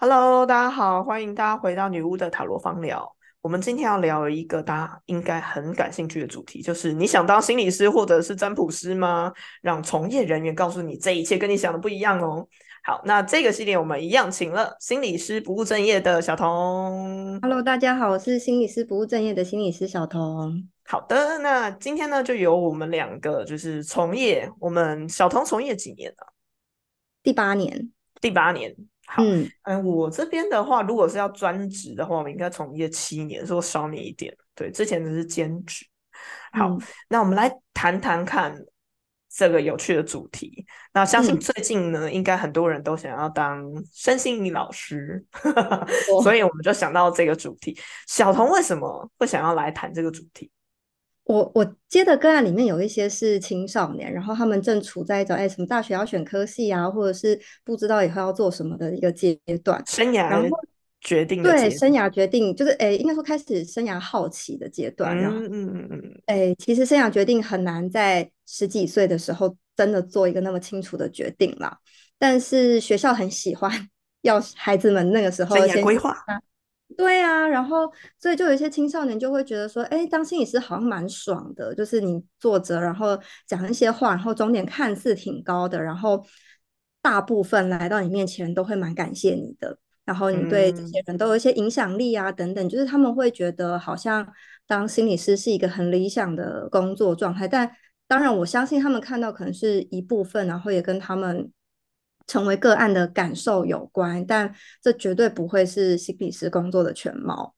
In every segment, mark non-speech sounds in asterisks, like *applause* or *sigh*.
Hello，大家好，欢迎大家回到女巫的塔罗方聊。我们今天要聊一个大家应该很感兴趣的主题，就是你想当心理师或者是占卜师吗？让从业人员告诉你这一切跟你想的不一样哦。好，那这个系列我们一样请了心理师不务正业的小童。Hello，大家好，我是心理师不务正业的心理师小童。好的，那今天呢就由我们两个就是从业，我们小童从业几年了？第八年，第八年。好，嗯，嗯，我这边的话，如果是要专职的话，我们应该从业七年，说少你一点。对，之前只是兼职。好，嗯那我们来谈谈看这个有趣的主题。那相信嗯最近呢，应该很多人都想要当身心灵老师，我所以我们就想到这个主题。小童为什么会想要来谈这个主题？我我接的个案里面有一些是青少年，然后他们正处在一种哎什么大学要选科系啊，或者是不知道以后要做什么的一个阶段，生涯然后涯决定对生涯决定就是哎应该说开始生涯好奇的阶段，然后嗯嗯嗯嗯，哎其实生涯决定很难在十几岁的时候真的做一个那么清楚的决定啦，但是学校很喜欢要孩子们那个时候生涯先规划。对啊，然后所以就有一些青少年就会觉得说，哎，当心理师好像蛮爽的，就是你坐着，然后讲一些话，然后终点看似挺高的，然后大部分来到你面前都会蛮感谢你的，然后你对这些嗯人都有一些影响力啊，等等，就是他们会觉得好像当心理师是一个很理想的工作状态，但当然我相信他们看到可能是一部分，然后也跟他们。成为个案的感受有关，但这绝对不会是心理师工作的全貌。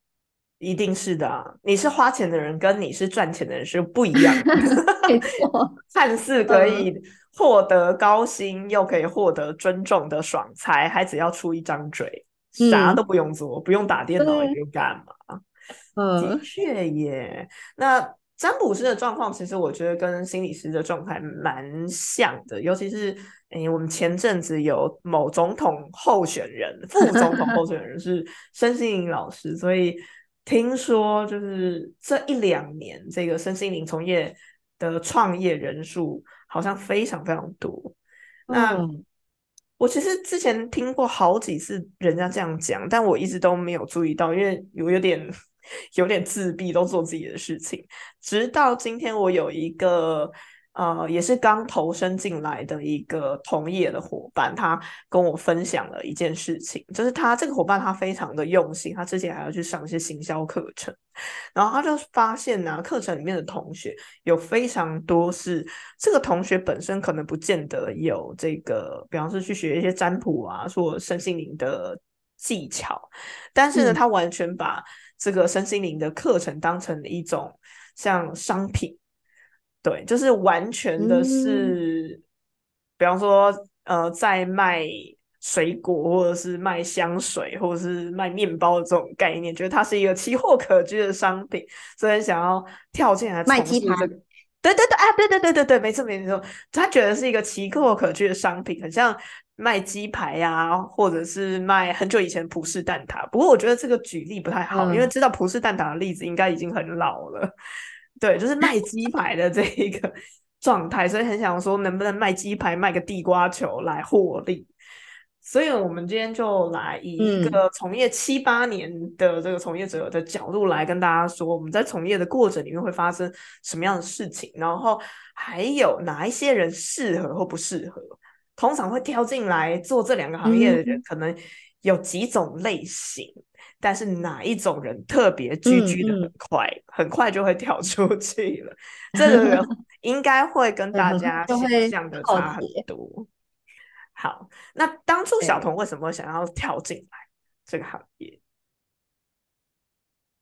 一定是的啊！你是花钱的人，跟你是赚钱的人是不一样的。*laughs* 没错，*laughs* 看似可以获得高薪，又可以获得尊重的爽财，还只要出一张嘴，啥嗯都不用做，不用打电脑，也对不用干嘛。嗯的嗯确耶。那占卜师的状况，其实我觉得跟心理师的状态蛮像的，尤其是诶，我们前阵子有某总统候选人、副总统候选人 *laughs* 是身心灵老师，所以听说就是这一两年，这个身心灵从业的创业人数好像非常非常多。那嗯我其实之前听过好几次人家这样讲，但我一直都没有注意到，因为我有点有点自闭，都做自己的事情。直到今天，我有一个呃，也是刚投身进来的一个同业的伙伴，他跟我分享了一件事情，就是他这个伙伴他非常的用心，他之前还要去上一些行销课程，然后他就发现呢、课程里面的同学有非常多是这个同学本身可能不见得有这个，比方说去学一些占卜啊，说身心灵的技巧，但是呢，嗯他完全把这个身心灵的课程当成一种像商品，对，就是完全的嗯是，比方说呃，在卖。水果，或者是卖香水，或者是卖面包的这种概念，觉得它是一个奇货可居的商品，所以想要跳进来卖。对对对，啊，对对对对对，没错没错，他觉得是一个奇货可居的商品，很像卖鸡排呀、或者是卖很久以前葡式蛋挞。不过我觉得这个举例不太好，因为嗯知道葡式蛋挞的例子应该已经很老了。对，就是卖鸡排的这一个状态，所以很想说能不能卖鸡排卖个地瓜球来获利。所以，我们今天就来以一嗯个从业七八年的这个从业者的角度来跟大家说，我们在从业的过程里面会发生什么样的事情，然后还有哪一些人适合或不适合。通常会挑进来做这两个行业的人，嗯可能有几种类型，但是哪一种人特别聚居的嗯很快，很快就会跳出去了。这个 *laughs* 应该会跟大家想象的差很多。好，那当初小对童为什么想要跳进来这个行业？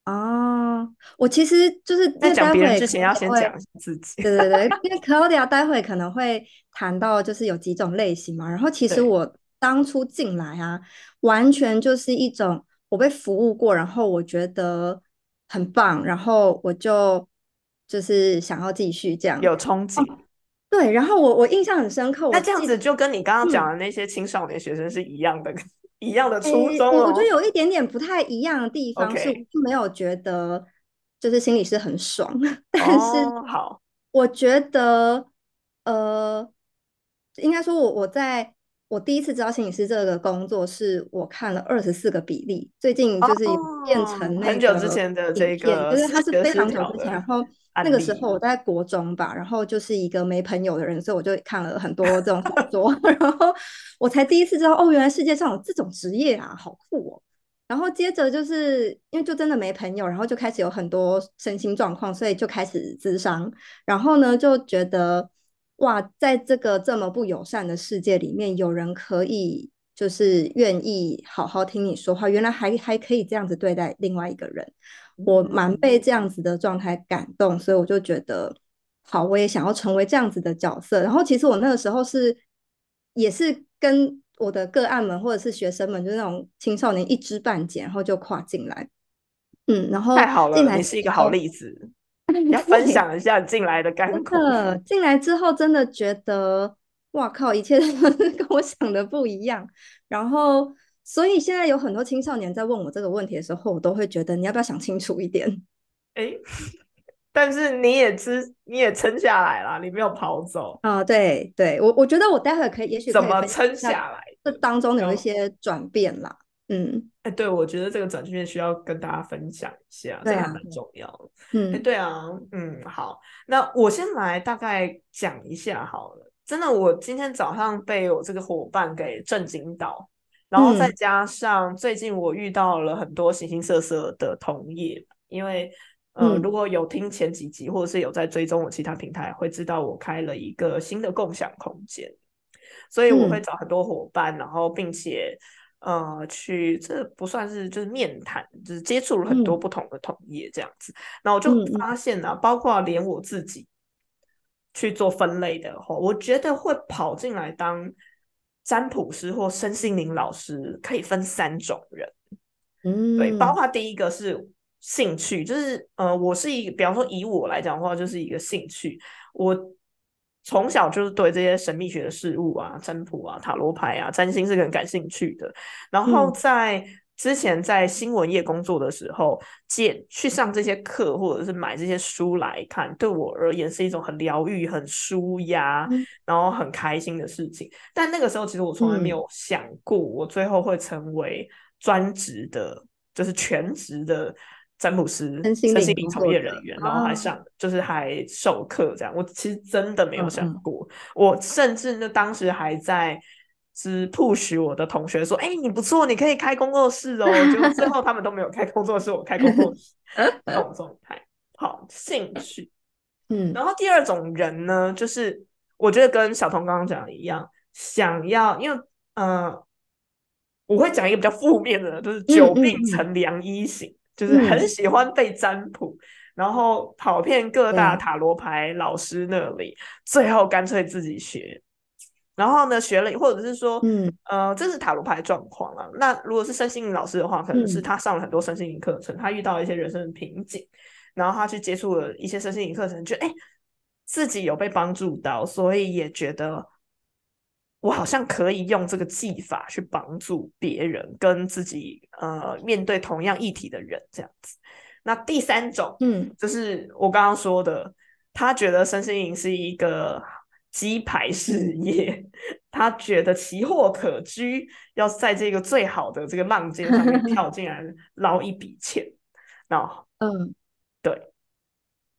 哦，我其实就是因在讲别人之前要先讲自己。对对对，因为 Claudia 待会可能会谈到就是有几种类型嘛，然后其实我当初进来啊，完全就是一种我被服务过，然后我觉得很棒，然后我就就是想要继续这样。有憧憬，对，然后我我印象很深刻，那这样子就跟你刚刚讲嗯的那些青少年学生是一样的，*laughs* 一样的初衷哦我我觉得。有一点点不太一样的地方是，我没有觉得就是心里是很爽，*laughs* 但是哦，好，我觉得呃，应该说我我在我第一次知道心理师这个工作，是我看了二十四个比例，最近就是有变成那个很久之前的这个，就是它是非常久之前，然后那个时候我在国中吧，然后就是一个没朋友的人，所以我就看了很多这种小说，*laughs* 然后我才第一次知道，哦，原来世界上有这种职业啊，好酷哦！然后接着就是因为就真的没朋友，然后就开始有很多身心状况，所以就开始咨商，然后呢就觉得。哇，在这个这么不友善的世界里面，有人可以就是愿意好好听你说话，原来还还可以这样子对待另外一个人，我蛮被这样子的状态感动，所以我就觉得好，我也想要成为这样子的角色。然后其实我那个时候是也是跟我的个案们或者是学生们，就是那种青少年一知半解，然后就跨进来，嗯，然后太好了，你是一个好例子。*laughs* 要分享一下进来的感苦。进来之后真的觉得，哇靠，一切都是跟我想的不一样。然后，所以现在有很多青少年在问我这个问题的时候，我都会觉得你要不要想清楚一点？哎，*laughs* 但是你也吃，你也撑下来了，你没有跑走啊？对，对我我觉得我待会可以，也许怎么撑下来？这当中有一些转变啦。嗯，哎，对，我觉得这个转变需要跟大家分享一下，这还蛮重要的。嗯，对啊，嗯，好，那我先来大概讲一下好了。真的，我今天早上被我这个伙伴给震惊到，然后再加上最近我遇到了很多形形色色的同业，因为，呃，如果有听前几集或者是有在追踪我其他平台，会知道我开了一个新的共享空间，所以我会找很多伙伴，然后并且。呃，去这不算是就是面谈，就是接触了很多不同的同业这样子，然后我就发现呢，包括连我自己去做分类的话，我觉得会跑进来当占卜师或身心灵老师，可以分三种人，嗯，对，包括第一个是兴趣，就是呃，我是一个，比方说以我来讲的话，就是一个兴趣，我。从小就是对这些神秘学的事物啊、占卜啊、塔罗牌啊、占星是很感兴趣的。然后在之前在新闻业工作的时候，借去上这些课或者是买这些书来看，对我而言是一种很疗愈、很舒压，然后很开心的事情。但那个时候，其实我从来没有想过，我最后会成为专职的，就是全职的。詹姆斯，身心灵从业人员，然后还上，就是还授课这样。我其实真的没有想过，我甚至那当时还在是 push 我的同学说：“哎，你不错，你可以开工作室哦。”结果最后他们都没有开工作室，我开工作室 *laughs* 这种状态。好，兴趣，嗯。然后第二种人呢，就是我觉得跟小童刚刚讲的一样，想要，因为呃，我会讲一个比较负面的，就是久病成良医型。就是很喜欢被占卜，然后跑遍各大塔罗牌老师那里，最后干脆自己学。然后呢，学了或者是说，嗯呃，这是塔罗牌状况了。那如果是身心灵老师的话，可能是他上了很多身心灵课程，他遇到一些人生的瓶颈，然后他去接触了一些身心灵课程，觉得哎，自己有被帮助到，所以也觉得。我好像可以用这个技法去帮助别人，跟自己呃面对同样议题的人这样子。那第三种，嗯，就是我刚刚说的，他觉得身心灵是一个鸡排事业，他觉得奇货可居，要在这个最好的这个浪尖上面跳进来捞一笔钱。那嗯，对，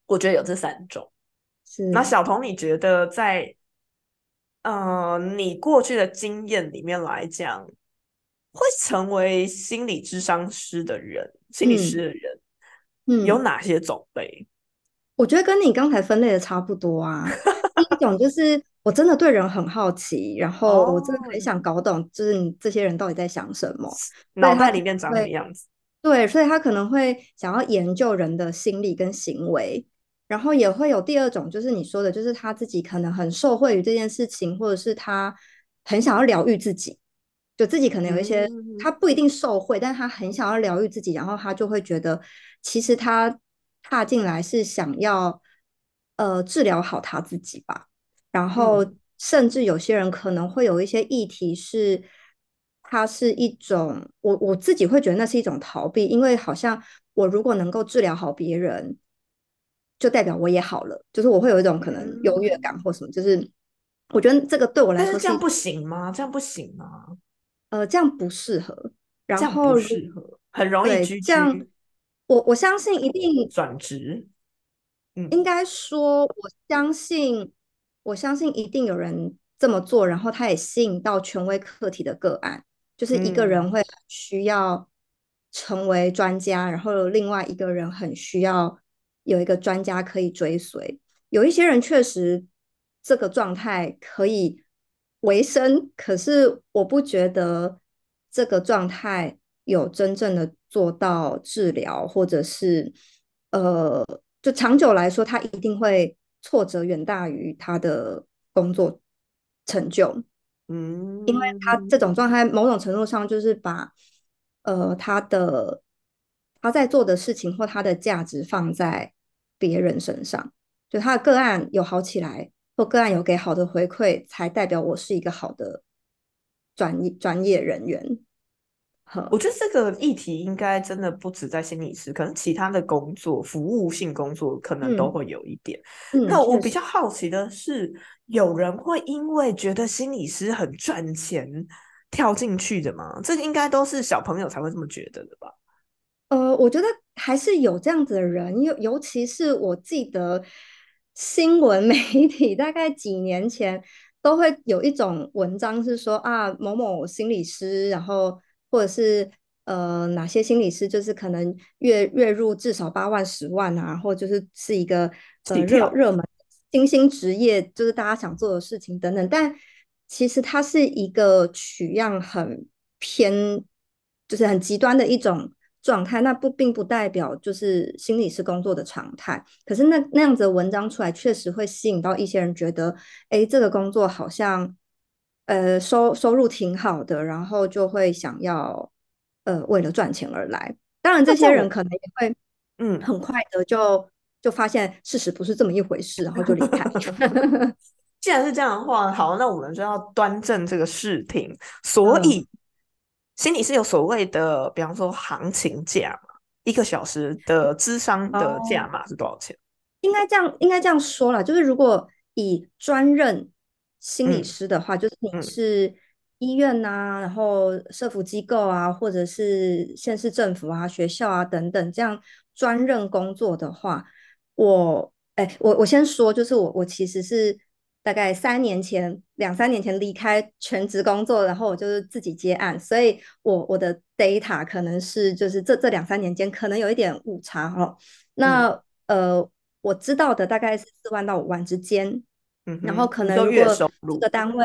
我觉得有这三种。是那小童，你觉得在？呃，你过去的经验里面来讲，会成为心理智商师的人，心理师的人，嗯，有哪些种类？我觉得跟你刚才分类的差不多啊。第一种就是我真的对人很好奇，然 *laughs* 后我真的很想搞懂，就是你这些人到底在想什么，脑袋里面长什么样子？对，所以他可能会想要研究人的心理跟行为。然后也会有第二种，就是你说的，就是他自己可能很受惠于这件事情，或者是他很想要疗愈自己，就自己可能有一些，他不一定受惠，但他很想要疗愈自己，然后他就会觉得，其实他踏进来是想要呃治疗好他自己吧。然后甚至有些人可能会有一些议题是，它是一种，我我自己会觉得那是一种逃避，因为好像我如果能够治疗好别人。就代表我也好了，就是我会有一种可能优越感或什么，就是我觉得这个对我来说这样不行吗？这样不行吗？呃，这样不适合。然后不适合，很容易这样我我相信一定转职。嗯应该说，我相信，我相信一定有人这么做，然后他也吸引到权威课题的个案，就是一个人嗯会需要成为专家，然后另外一个人很需要有一个专家可以追随。有一些人确实这个状态可以维生，可是我不觉得这个状态有真正的做到治疗，或者是呃，就长久来说，他一定会挫折远大于他的工作成就。嗯因为他这嗯，种状态，某种程度上就是把呃他的他在做的事情或他的价值放在别人身上，就他的个案有好起来，或个案有给好的回馈，才代表我是一个好的专业专业人员。呵，我觉得这个议题应该真的不止在心理师，可能其他的工作、服务性工作可能都嗯会有一点。嗯，那我，比较好奇的是，有人会因为觉得心理师很赚钱跳进去的吗？这个应该都是小朋友才会这么觉得的吧？呃，我觉得还是有这样子的人，尤尤其是我记得新闻 *laughs* 媒体大概几年前都会有一种文章是说啊，某某心理师，然后或者是呃哪些心理师，就是可能月月入至少八万、十万啊，或就是是一个呃热跳，热门新兴职业，就是大家想做的事情等等。但其实它是一个取样很偏，就是很极端的一种状态。那不并不代表就是心理师工作的常态。可是那那样子的文章出来，确实会吸引到一些人觉得，哎，这个工作好像呃收收入挺好的，然后就会想要呃为了赚钱而来。当然，这些人可能也会嗯。很快的就就发现事实不是这么一回事，然后就离开。*laughs* *laughs* 既然是这样的话，好，那我们就要端正这个视听。所嗯，以，心理是有所谓的，比方说行情价嘛，一个小时的智商的价哦，码是多少钱？应该这样，应该这样说啦，就是如果以专任心理嗯。师的话，就是你嗯，是医院呐、然后社福机构啊，或者是县市政府啊、学校啊等等这样专任工作的话，我，哎，我我先说，就是我我其实是大概三年前、两三年前离开全职工作，然后我就是自己接案，所以我我的 data 可能是就是这这两三年间可能有一点误差哈。嗯。那呃，我知道的大概是四万到五万之间，嗯然后可能如果这个单位，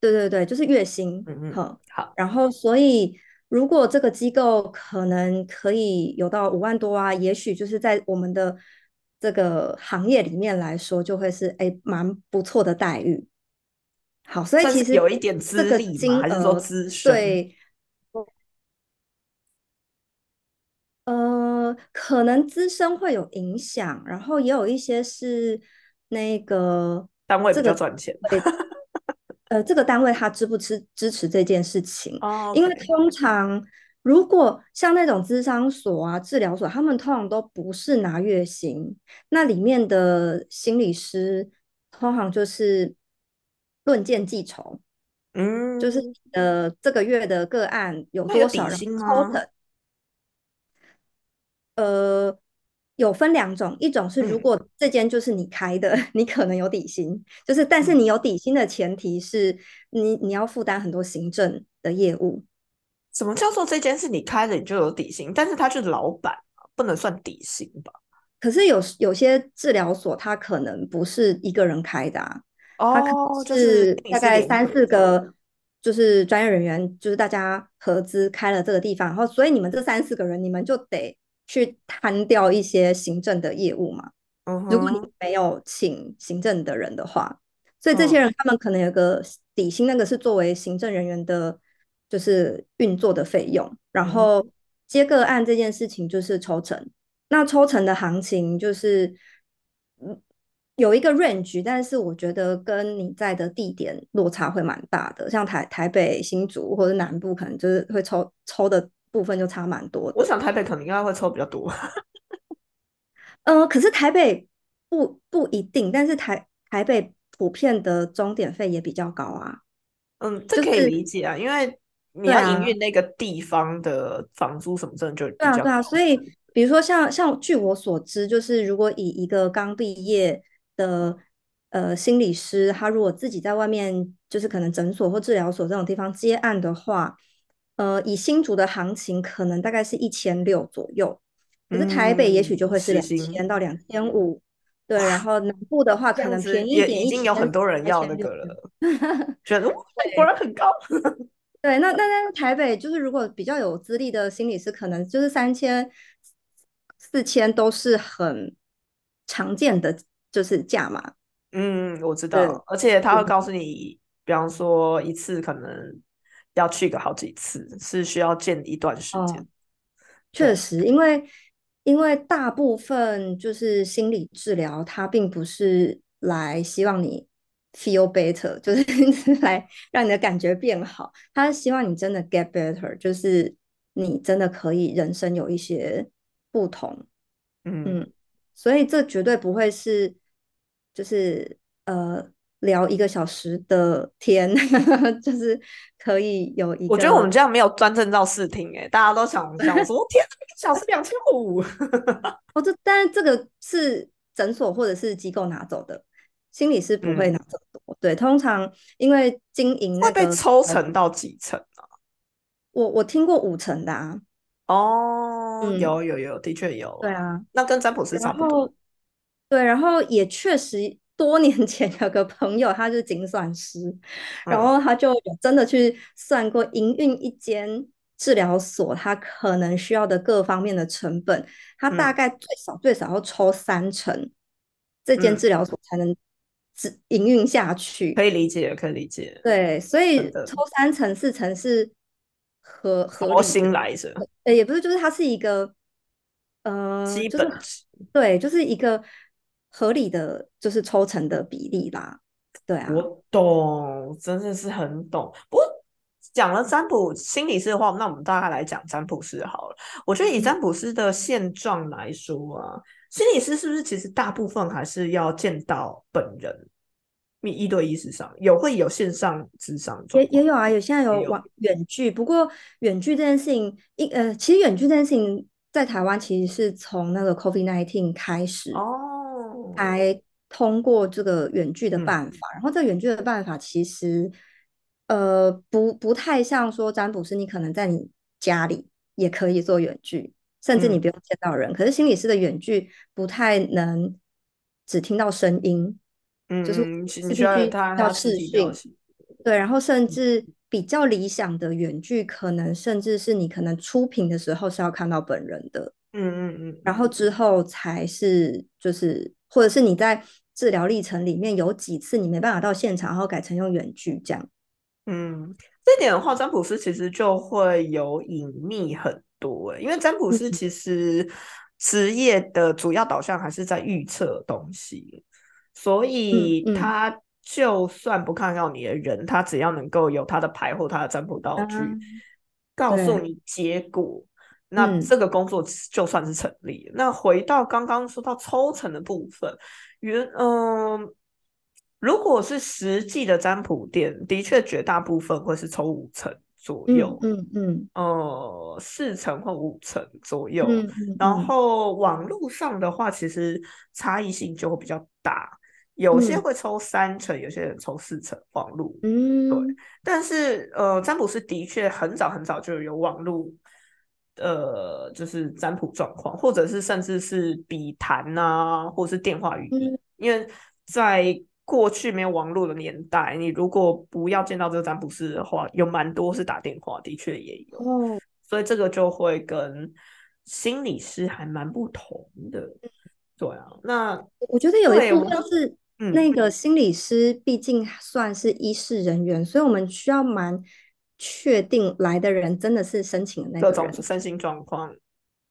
对对对，就是月薪，嗯嗯，好，好，然后所以如果这个机构可能可以有到五万多啊，也许就是在我们的这个行业里面来说，就会是哎蛮不错的待遇。好，所以其实有一点这个资历吗？还是说资深？对呃，可能资深会有影响，然后也有一些是那个单位比这个较赚钱。*laughs* 对呃这个单位他支不支支持这件事情，哦因为通常如果像那种咨商所啊、治疗所，他们通常都不是拿月薪，那里面的心理师通常就是论件计酬，嗯就是嗯，呃这个月的个案有多少，然后底薪吗？抽成。呃，有分两种，一种是如嗯果这间就是你开的，*laughs* 你可能有底薪，就是但是嗯，你有底薪的前提是你你要负担很多行政的业务。什么叫做这间是你开的，你就有底薪，但是他是老板嘛不能算底薪吧？可是有有些治疗所，他可能不是一个人开的啊，它可能哦，就是是大概三。四个，就是专业人员，就是大家合资开了这个地方，然后所以你们这三四个人，你们就得去摊掉一些行政的业务嘛。嗯如果你哼，没有请行政的人的话，所以这些嗯人他们可能有个底薪，那个是作为行政人员的，就是运作的费用。然后接个案这件事情就是抽成，那抽成的行情就是嗯有一个 range，但是我觉得跟你在的地点落差会蛮大的，像台台北、新竹或者南部，可能就是会抽抽的部分就差蛮多的。我想台北可能应该会抽比较多。*laughs* 呃，可是台北不不一定，但是台台北普遍的钟点费也比较高啊。嗯，这可以理解啊，因为你要营运那个地方的房租什么，真的就对啊对啊。所以比如说像像据我所知，就是如果以一个刚毕业的呃心理师，他如果自己在外面就是可能诊所或治疗所这种地方接案的话，呃，以新竹的行情可能大概是一千六左右，可是台北也许就会是两千到两千五。对，然后南部的话可能便宜一点，已经有很多人要那个了，*laughs* 觉得果然很高。对，那那那台北就是如果比较有资历的心理师，可能就是三千、四千都是很常见的，就是价嘛。嗯，我知道，而且他会告诉你，比方说一次可能要去个好几次，是需要见一段时间。确实，因为。因为大部分就是心理治疗，它并不是来希望你 feel better，*laughs* 就是来让你的感觉变好。他是希望你真的 get better，就是你真的可以人生有一些不同。嗯，所以这绝对不会是就是呃。聊一个小时的天，*laughs* 就是可以有一。我觉得我们这样没有专证到试听，哎，大家都想想说，*laughs* 天，一个小时两千五。哦，这但是这个是诊所或者是机构拿走的，心理师不会拿这么多。对，通常因为经营会被抽成到几成啊？我我听过五成的啊。哦，有有有，的确有。对啊，那跟占卜师差不多。对，然后也确实。多年 *laughs* 前有个朋友，他是精算师，然后他就真的去算过营运一间治疗所，他可能需要的各方面的成本，他大概最少最少要抽三成，这间治疗所才能营营运下去。可以理解，可以理解。对，所以抽三成四成是合合心来着。呃，也不是，就是它是一个呃，基本对，就是一个。合理的就是抽成的比例啦，对啊，我懂，真的是很懂。不过讲了占卜心理师的话，那我们大概来讲占卜师好了。我觉得以占卜师的现状来说啊，心理师是不是其实大部分还是要见到本人，你一对一时上有会有线上智商，也也有啊，有现在有网远距，不过远距这件事情，一呃，其实远距这件事情在台湾其实是从那个 COVID nineteen 开始哦。才通过这个远距的办法，然后这远距的办法其实，呃，不不太像说占卜师，你可能在你家里也可以做远距，甚至你不用见到人。可是心理师的远距不太能只听到声音，嗯，就是必须要视讯，对，然后甚至比较理想的远距，可能甚至是你可能出品的时候是要看到本人的，嗯嗯嗯，然后之后才是就是。或者是你在治疗历程里面有几次你没办法到现场，然后改成用远距这样。嗯，这点的话，占卜师其实就会有隐秘很多，因为占卜师 *laughs* 其实职业的主要导向还是在预测东西，所以他就算不看到你的人，他只要能够有他的牌或他的占卜道具，告诉你结果。那这个工作就算是成立。那回到刚刚说到抽成的部分，原嗯，如果是实际的占卜店，的确绝大部分会是抽五成左右，嗯嗯，呃，四成或五成左右。然后网络上的话，其实差异性就会比较大，有些会抽三成，有些人抽四成。网络，嗯，对。但是呃，占卜师的确很早很早就有网络。呃，就是占卜状况，或者是甚至是笔谈啊，或者是电话语音。因为在过去没有网络的年代，你如果不要见到这个占卜师的话，有蛮多是打电话，的确也有。哦，所以这个就会跟心理师还蛮不同的。对啊，那我觉得有一部分是那个心理师，毕竟算是医事人员，所以我们需要蛮。确定来的人真的是申请的那个各种身心状况，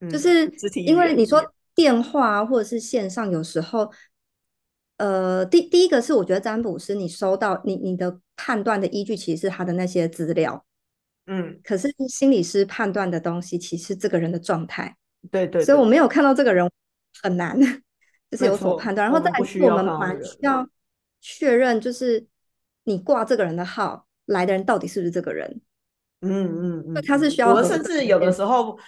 就是因为你说电话或者是线上，有时候，呃，第第一个是我觉得占卜师你收到你你的判断的依据其实是他的那些资料，嗯，可是心理师判断的东西其实这个人的状态，对对，所以我没有看到这个人很难，就是有所判断，然后再来是我们蛮需要。确认，就是你挂这个人的号来的人到底是不是这个人？嗯嗯嗯，他是需要。我们甚至有的时候，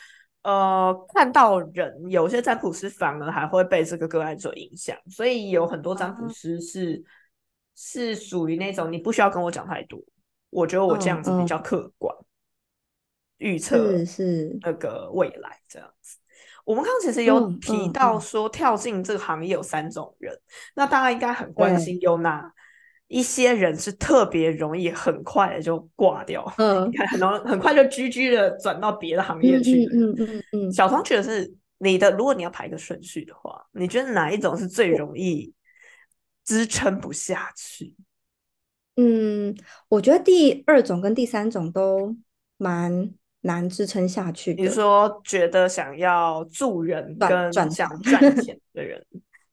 呃，看到人，有些占卜师反而还会被这个个案所影响，所以有很多占卜师是是属于那种你不需要跟我讲太多，我觉得我这样子比较客观，预测是那个未来这样子。我们刚刚其实有提到说，跳进这个行业有三种人，那大家应该很关心有哪一些人是特别容易很快的就挂掉，嗯，很容很快就居居的转到别的行业去。嗯嗯嗯。小芳觉得是你的，如果你要排个顺序的话，你觉得哪一种是最容易支撑不下去？嗯，我觉得第二种跟第三种都蛮。难支撑下去。你说觉得想要助人跟想赚钱 *laughs* 的人，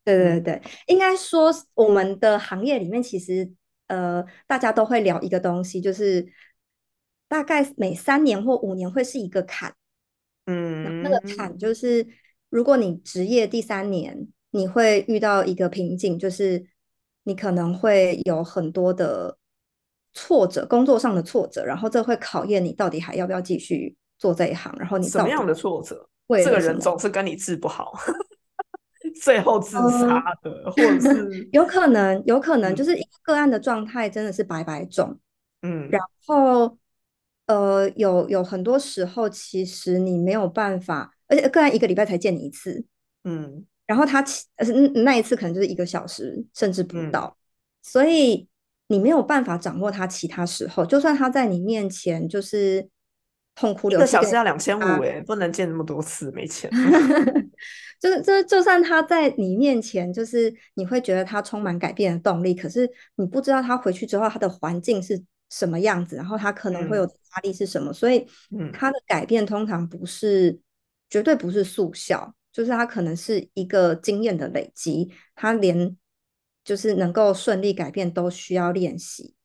对对对，应该说我们的行业里面，其实呃，大家都会聊一个东西，就是大概每三年或五年会是一个坎。嗯，那个坎就是如果你职业第三年，你会遇到一个瓶颈，就是你可能会有很多的。挫折，工作上的挫折，然后这会考验你到底还要不要继续做这一行。然后你什么样的挫折？这个人总是跟你治不好，*laughs* 最后自杀的，或者是 *laughs* 有可能，有可能就是一个个案的状态真的是百百种。嗯，然后呃，有有很多时候其实你没有办法，而且个案一个礼拜才见你一次。嗯，然后他呃那一次可能就是一个小时，甚至不到，所以。你没有办法掌握他其他时候，就算他在你面前就是痛哭流涕，一个小时要两千五哎，不能见那么多次，没钱。*laughs* 就是就就算他在你面前，就是你会觉得他充满改变的动力，可是你不知道他回去之后他的环境是什么样子，然后他可能会有压力是什么，所以他的改变通常不是绝对不是速效，就是他可能是一个经验的累积，他连。就是能够顺利改变都需要练习，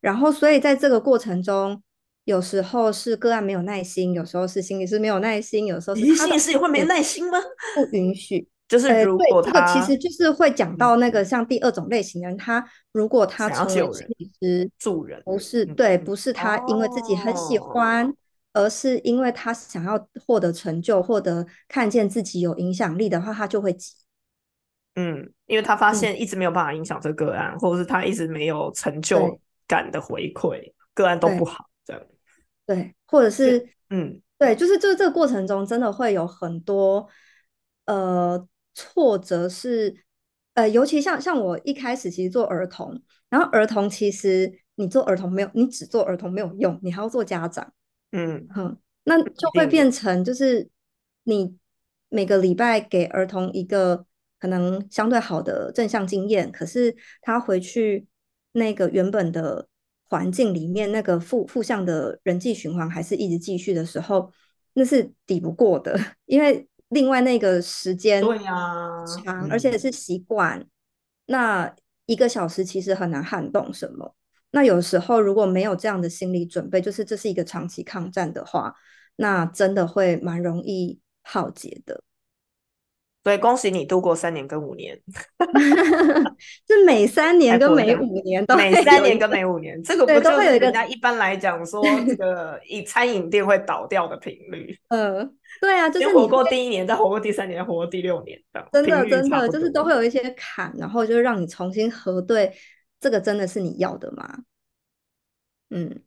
然后所以在这个过程中，有时候是个案没有耐心，有时候是心理师没有耐心，有时候是心理师也会没耐心吗？不允许，就是如果他其实就是会讲到那个像第二种类型的人，他如果他成为心理师助人，不是对，不是他因为自己很喜欢，而是因为他想要获得成就，获得看见自己有影响力的话，他就会急。嗯，因为他发现一直没有办法影响这个案，或者是他一直没有成就感的回馈，个案都不好，这样。对，或者是嗯，对，就是就是这个过程中真的会有很多呃挫折，是呃，尤其像像我一开始其实做儿童，然后儿童其实你做儿童没有，你只做儿童没有用，你还要做家长，嗯哼，那就会变成就是你每个礼拜给儿童一个。可能相对好的正向经验，可是他回去那个原本的环境里面，那个负负向的人际循环还是一直继续的时候，那是抵不过的。*laughs* 因为另外那个时间对呀长，而且是习惯，那一个小时其实很难撼动什么。那有时候如果没有这样的心理准备，就是这是一个长期抗战的话，那真的会蛮容易耗竭的。所以恭喜你度过三年跟五年，*laughs* *laughs* 是每三年跟每五年都每三年跟每五年，这个不就是人家一般来讲说 *laughs* 这个以餐饮店会倒掉的频率？嗯，对啊，就是活过第一年，再活过第三年，活过第六年，真的真的就是都会有一些坎，然后就让你重新核对这个真的是你要的吗？嗯，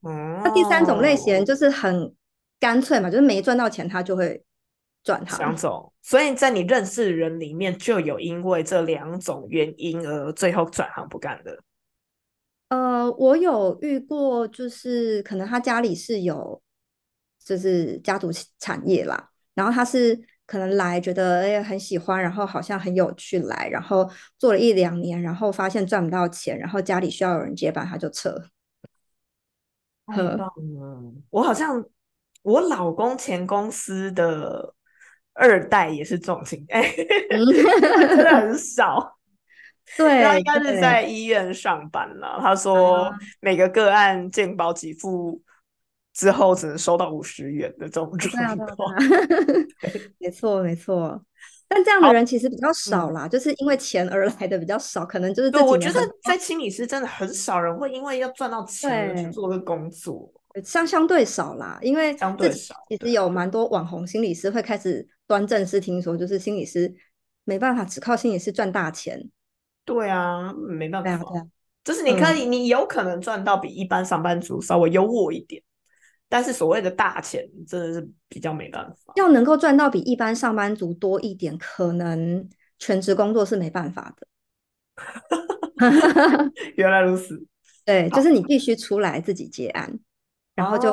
那第三种类型就是很干脆嘛，就是没赚到钱他就会。转行想走，所以在你认识的人里面就有因为这两种原因而最后转行不干的。呃，我有遇过，就是可能他家里是有，就是家族产业啦，然后他是可能来觉得哎很喜欢，然后好像很有趣来，然后做了一两年，然后发现赚不到钱，然后家里需要有人接班，他就撤。很棒了！我好像我老公前公司的。二代也是重型，哎，*laughs* 真的很少。*laughs* 对，他应该是在医院上班了。他说每个个案健保给付之后只能收到五十元的这种状况。*laughs* 没错，没错。但这样的人其实比较少啦，就是因为钱而来的比较少，可能就是对。我觉得在心理师真的很少人会因为要赚到钱去做个工作，相相对少啦。因为相对少，其实有蛮多网红心理师会开始端正，是听说就是心理师没办法只靠心理师赚大钱。对啊，没办法，就是你可以，你有可能赚到比一般上班族稍微优渥一点。但是所谓的大钱真的是比较没办法，要能够赚到比一般上班族多一点，可能全职工作是没办法的。*laughs* *laughs* 原来如此，对，就是你必须出来自己接案，然后就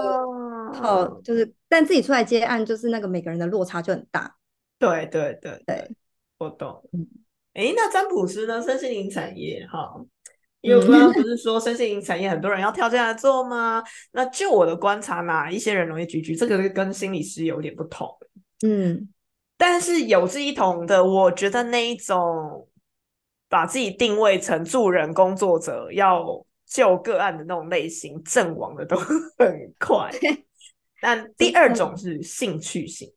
靠就是，但自己出来接案，就是那个每个人的落差就很大。对对对对，我懂。嗯，哎，那占卜师呢？身心灵产业哈。因为刚刚 *laughs* 不是说身心灵产业很多人要跳进来做吗？那就我的观察，哪一些人容易聚聚？这个跟心理师有点不同。嗯，但是有志一同的，我觉得那一种把自己定位成助人工作者，要救个案的那种类型，阵亡的都 *laughs* 很快。但第二种是兴趣性。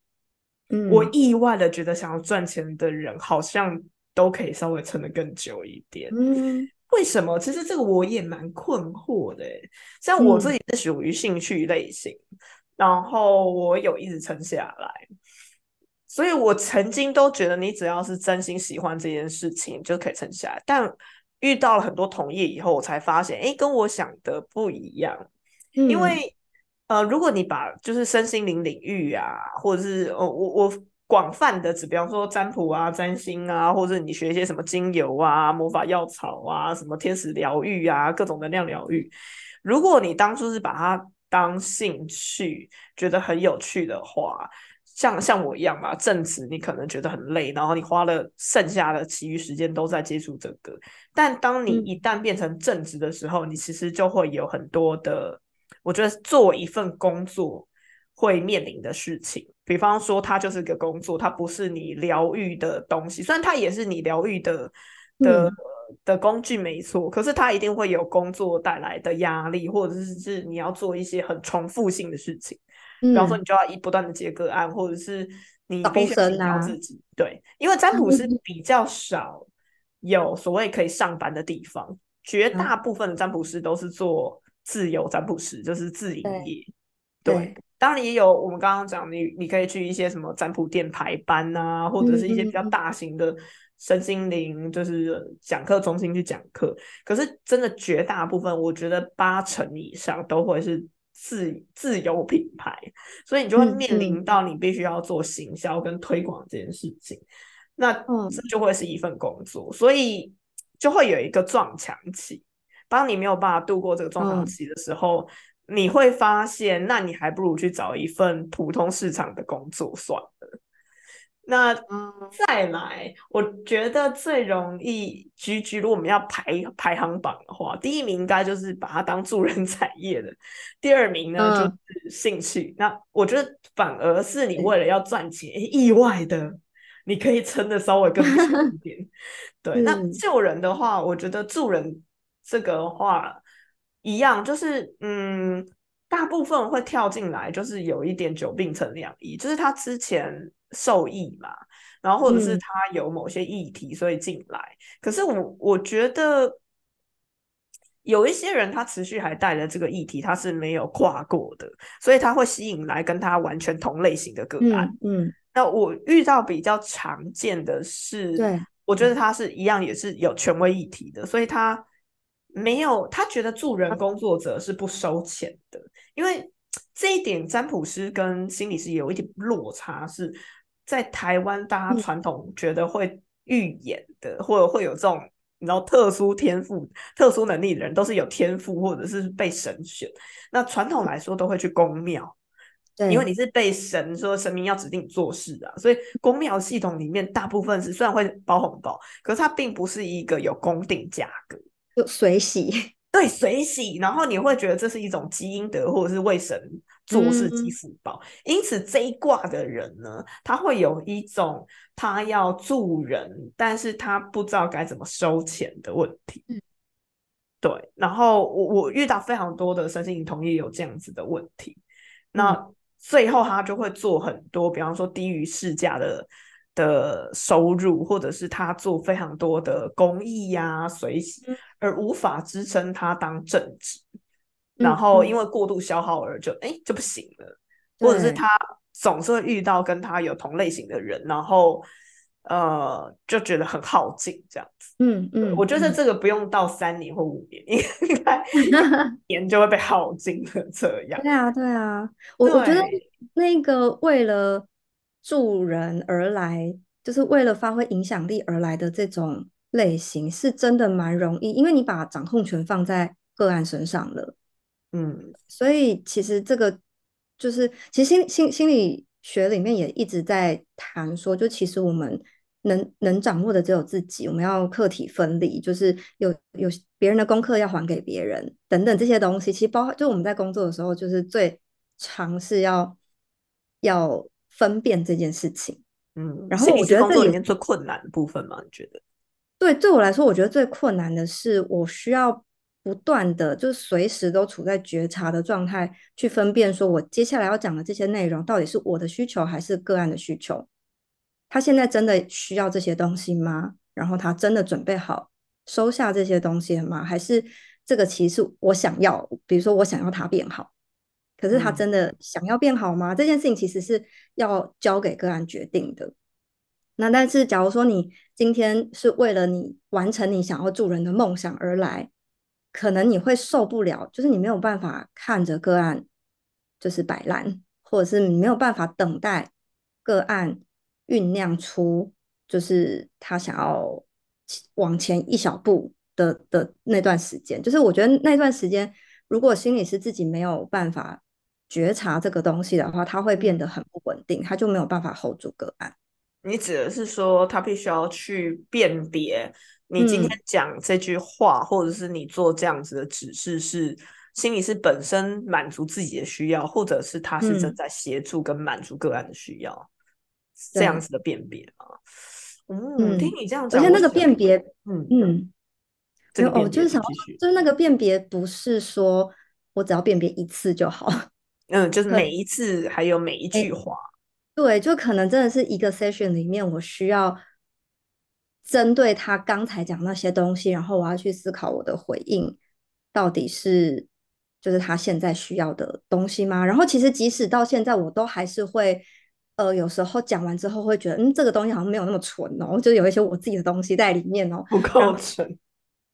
嗯，我意外的觉得，想要赚钱的人好像都可以稍微撑得更久一点。嗯。为什么？其实这个我也蛮困惑的。像我自己是属于兴趣类型，然后我有一直撑下来，所以我曾经都觉得你只要是真心喜欢这件事情就可以撑下来。但遇到了很多同业以后，我才发现，哎，跟我想的不一样。因为呃，如果你把就是身心灵领域啊，或者是呃，我我。广泛的，指比方说占卜啊、占星啊，或者你学一些什么精油啊、魔法药草啊、什么天使疗愈啊、各种能量疗愈。如果你当初是把它当兴趣，觉得很有趣的话，像像我一样嘛，正职你可能觉得很累，然后你花了剩下的其余时间都在接触这个。但当你一旦变成正职的时候，你其实就会有很多的，我觉得做一份工作。会面临的事情，比方说，它就是个工作，它不是你疗愈的东西。虽然它也是你疗愈的的的工具，没错，可是它一定会有工作带来的压力，或者是是你要做一些很重复性的事情。比方说，你就要一不断的接个案，或者是你必须要自己对，因为占卜师比较少有所谓可以上班的地方，绝大部分的占卜师都是做自由占卜师，就是自营业，对。当然也有，我们刚刚讲，你你可以去一些什么占卜店排班啊，或者是一些比较大型的身心灵，就是讲课中心去讲课。可是真的绝大部分，我觉得八成以上都会是自自有品牌，所以你就会面临到你必须要做行销跟推广这件事情。那这就会是一份工作，所以就会有一个撞墙期。当你没有办法度过这个撞墙期的时候。你会发现，那你还不如去找一份普通市场的工作算了。那再来，我觉得最容易居居，如果我们要排排行榜的话，第一名应该就是把它当助人产业的，第二名呢就是兴趣。那我觉得反而是你为了要赚钱，意外的你可以撑的稍微更久一 *laughs* 点。对，那救人的话，我觉得助人这个话。一样，就是嗯，大部分会跳进来，就是有一点久病成良医，就是他之前受益嘛，然后或者是他有某些议题，所以进来。可是我我觉得有一些人，他持续还带着这个议题，他是没有跨过的，所以他会吸引来跟他完全同类型的个案。嗯，那我遇到比较常见的是，对我觉得他是一样，也是有权威议题的，所以他。没有，他觉得助人工作者是不收钱的，因为这一点占卜师跟心理师有一点落差，是在台湾大家传统觉得会预演的，或者会有这种然后特殊天赋、特殊能力的人，都是有天赋或者是被神选。那传统来说都会去公庙，对，因为你是被神说神明要指定做事啊，所以公庙系统里面大部分是虽然会包红包，可是它并不是一个有公定价格。就水洗，对水洗，然后你会觉得这是一种积阴德，或者是为神做事积福报。因此这一卦的人呢，他会有一种他要助人，但是他不知道该怎么收钱的问题。对，然后我我遇到非常多的身心灵同业有这样子的问题，那最后他就会做很多，比方说低于市价的的收入，或者是他做非常多的公益呀、随喜，而无法支撑他当正职。然后因为过度消耗而就哎就不行了，或者是他总是会遇到跟他有同类型的人，然后呃就觉得很耗尽这样子。嗯嗯，我觉得这个不用到三年或五年，应该 *laughs* 年就会被耗尽了。这样。对啊对啊，我我觉得那个为了助人而来，就是为了发挥影响力而来的这种类型，是真的蛮容易，因为你把掌控权放在个案身上了。嗯，所以其实这个就是，其实心心心理学里面也一直在谈说，就其实我们能能掌握的只有自己，我们要客体分离，就是有有别人的功课要还给别人等等这些东西，其实包括就我们在工作的时候，就是最尝试要要分辨这件事情。嗯，然后我觉得这里面最困难的部分嘛，你觉得？对，对我来说，我觉得最困难的是我需要。不断的，就是随时都处在觉察的状态，去分辨说，我接下来要讲的这些内容，到底是我的需求还是个案的需求？他现在真的需要这些东西吗？然后他真的准备好收下这些东西了吗？还是这个其实我想要，比如说我想要他变好，可是他真的想要变好吗？这件事情其实是要交给个案决定的。那但是，假如说你今天是为了你完成你想要助人的梦想而来。可能你会受不了，就是你没有办法看着个案就是摆烂，或者是你没有办法等待个案酝酿出就是他想要往前一小步的的那段时间。就是我觉得那段时间，如果心理师自己没有办法觉察这个东西的话，他会变得很不稳定，他就没有办法 hold 住个案。你指的是说，他必须要去辨别。你今天讲这句话，或者是你做这样子的指示，是心理师本身满足自己的需要，或者是他是正在协助跟满足个案的需要，这样子的辨别吗？嗯，听你这样讲，而且那个辨别，嗯嗯，就哦，就是想，就是那个辨别，不是说我只要辨别一次就好，嗯，就是每 *laughs* 一次还有每一句话，对，就可能真的是一个 session 里面，我需要。针对他刚才讲那些东西，然后我要去思考我的回应到底是就是他现在需要的东西吗？然后其实即使到现在，我都还是会呃有时候讲完之后会觉得，嗯，这个东西好像没有那么纯哦，就有一些我自己的东西在里面哦，不够纯。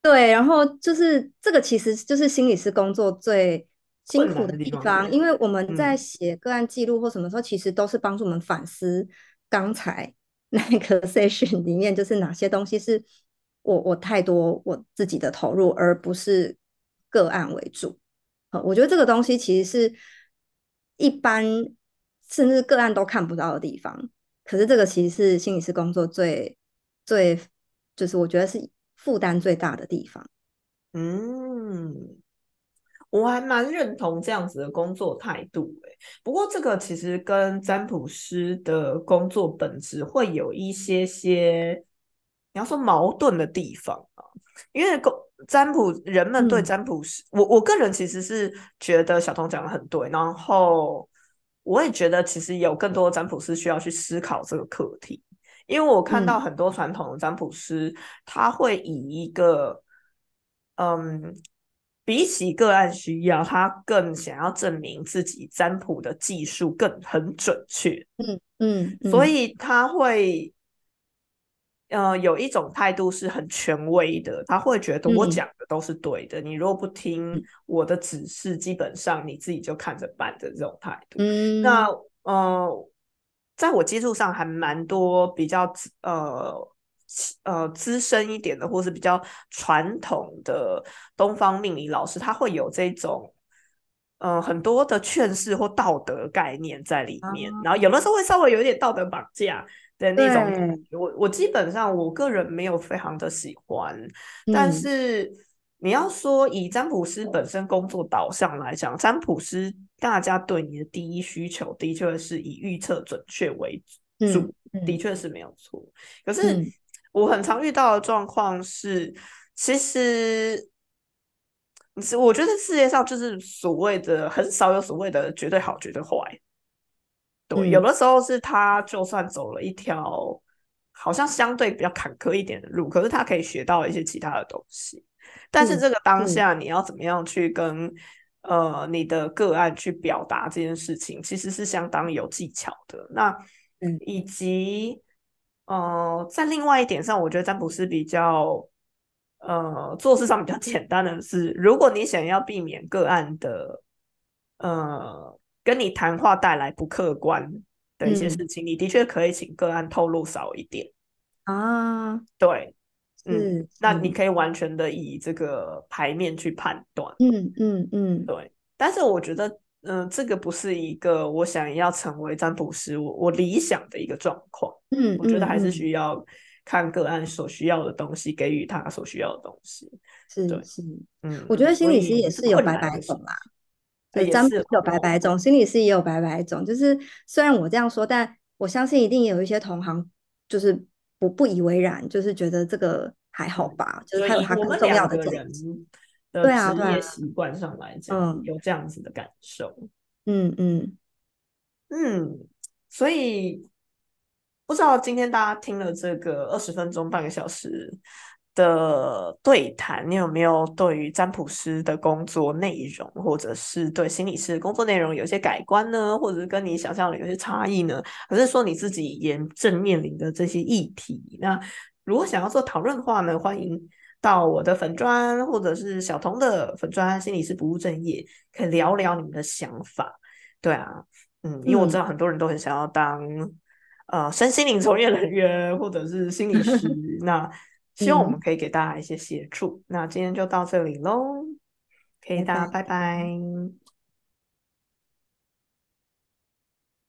对，然后就是这个其实就是心理师工作最辛苦的地方，因为我们在写个案记录或什么时候，其实都是帮助我们反思刚才。*laughs* 那个 session 里面就是哪些东西是我我太多我自己的投入，而不是个案为主。呃，我觉得这个东西其实是一般甚至个案都看不到的地方。可是这个其实是心理师工作最最就是我觉得是负担最大的地方。嗯。我还蛮认同这样子的工作态度，诶，不过这个其实跟占卜师的工作本质会有一些些，你要说矛盾的地方啊。因为占卜人们对占卜师，我我个人其实是觉得小童讲的很对，然后我也觉得其实有更多的占卜师需要去思考这个课题，因为我看到很多传统的占卜师，他会以一个嗯。比起个案需要，他更想要证明自己占卜的技术更很准确。嗯嗯，所以他会，呃，有一种态度是很权威的，他会觉得我讲的都是对的，你如果不听我的指示，基本上你自己就看着办的这种态度。嗯，那呃，在我接触上还蛮多比较呃。呃，资深一点的，或是比较传统的东方命理老师，他会有这种，呃，很多的劝世或道德概念在里面，然后有的时候会稍微有一点道德绑架的那种。我我基本上我个人没有非常的喜欢，但是你要说以占卜师本身工作导向来讲，占卜师大家对你的第一需求的确是以预测准确为主，的确是没有错，可是。我很常遇到的状况是，其实是我觉得世界上就是所谓的很少有所谓的绝对好、绝对坏。对，有的时候是他就算走了一条好像相对比较坎坷一点的路，可是他可以学到一些其他的东西。但是这个当下你要怎么样去跟呃你的个案去表达这件事情，其实是相当有技巧的。那嗯，以及呃，在另外一点上，我觉得占卜师比较呃做事上比较 *laughs* 简单的是，如果你想要避免个案的呃。跟你谈话带来不客观的一些事情，你的确可以请个案透露少一点啊。对，嗯，那你可以完全的以这个牌面去判断。嗯嗯嗯，对。但是我觉得，嗯，这个不是一个我想要成为占卜师我我理想的一个状况。嗯，我觉得还是需要看个案所需要的东西，给予他所需要的东西。是是，嗯，我觉得心理师也是有白白种啊。占卜有百百种，心理师也有百百种。就是虽然我这样说，但我相信一定有一些同行就是不不以为然，就是觉得这个还好吧。就是还有他更重要的人对啊，职业习惯上来讲，有这样子的感受。嗯嗯嗯，所以不知道今天大家听了这个二十分钟、半个小时。的对谈，你有没有对于占卜师的工作内容，或者是对心理师的工作内容有些改观呢？或者是跟你想象的有些差异呢？还是说你自己也正面临的这些议题？那如果想要做讨论的话呢，欢迎到我的粉砖，或者是小童的粉砖，心理师不务正业，可以聊聊你们的想法。对啊，嗯，因为我知道很多人都很想要当呃身心灵从业人员，或者是心理师，*laughs* 那。希望我们可以给大家一些协助。那今天就到这里喽，可以大家拜拜。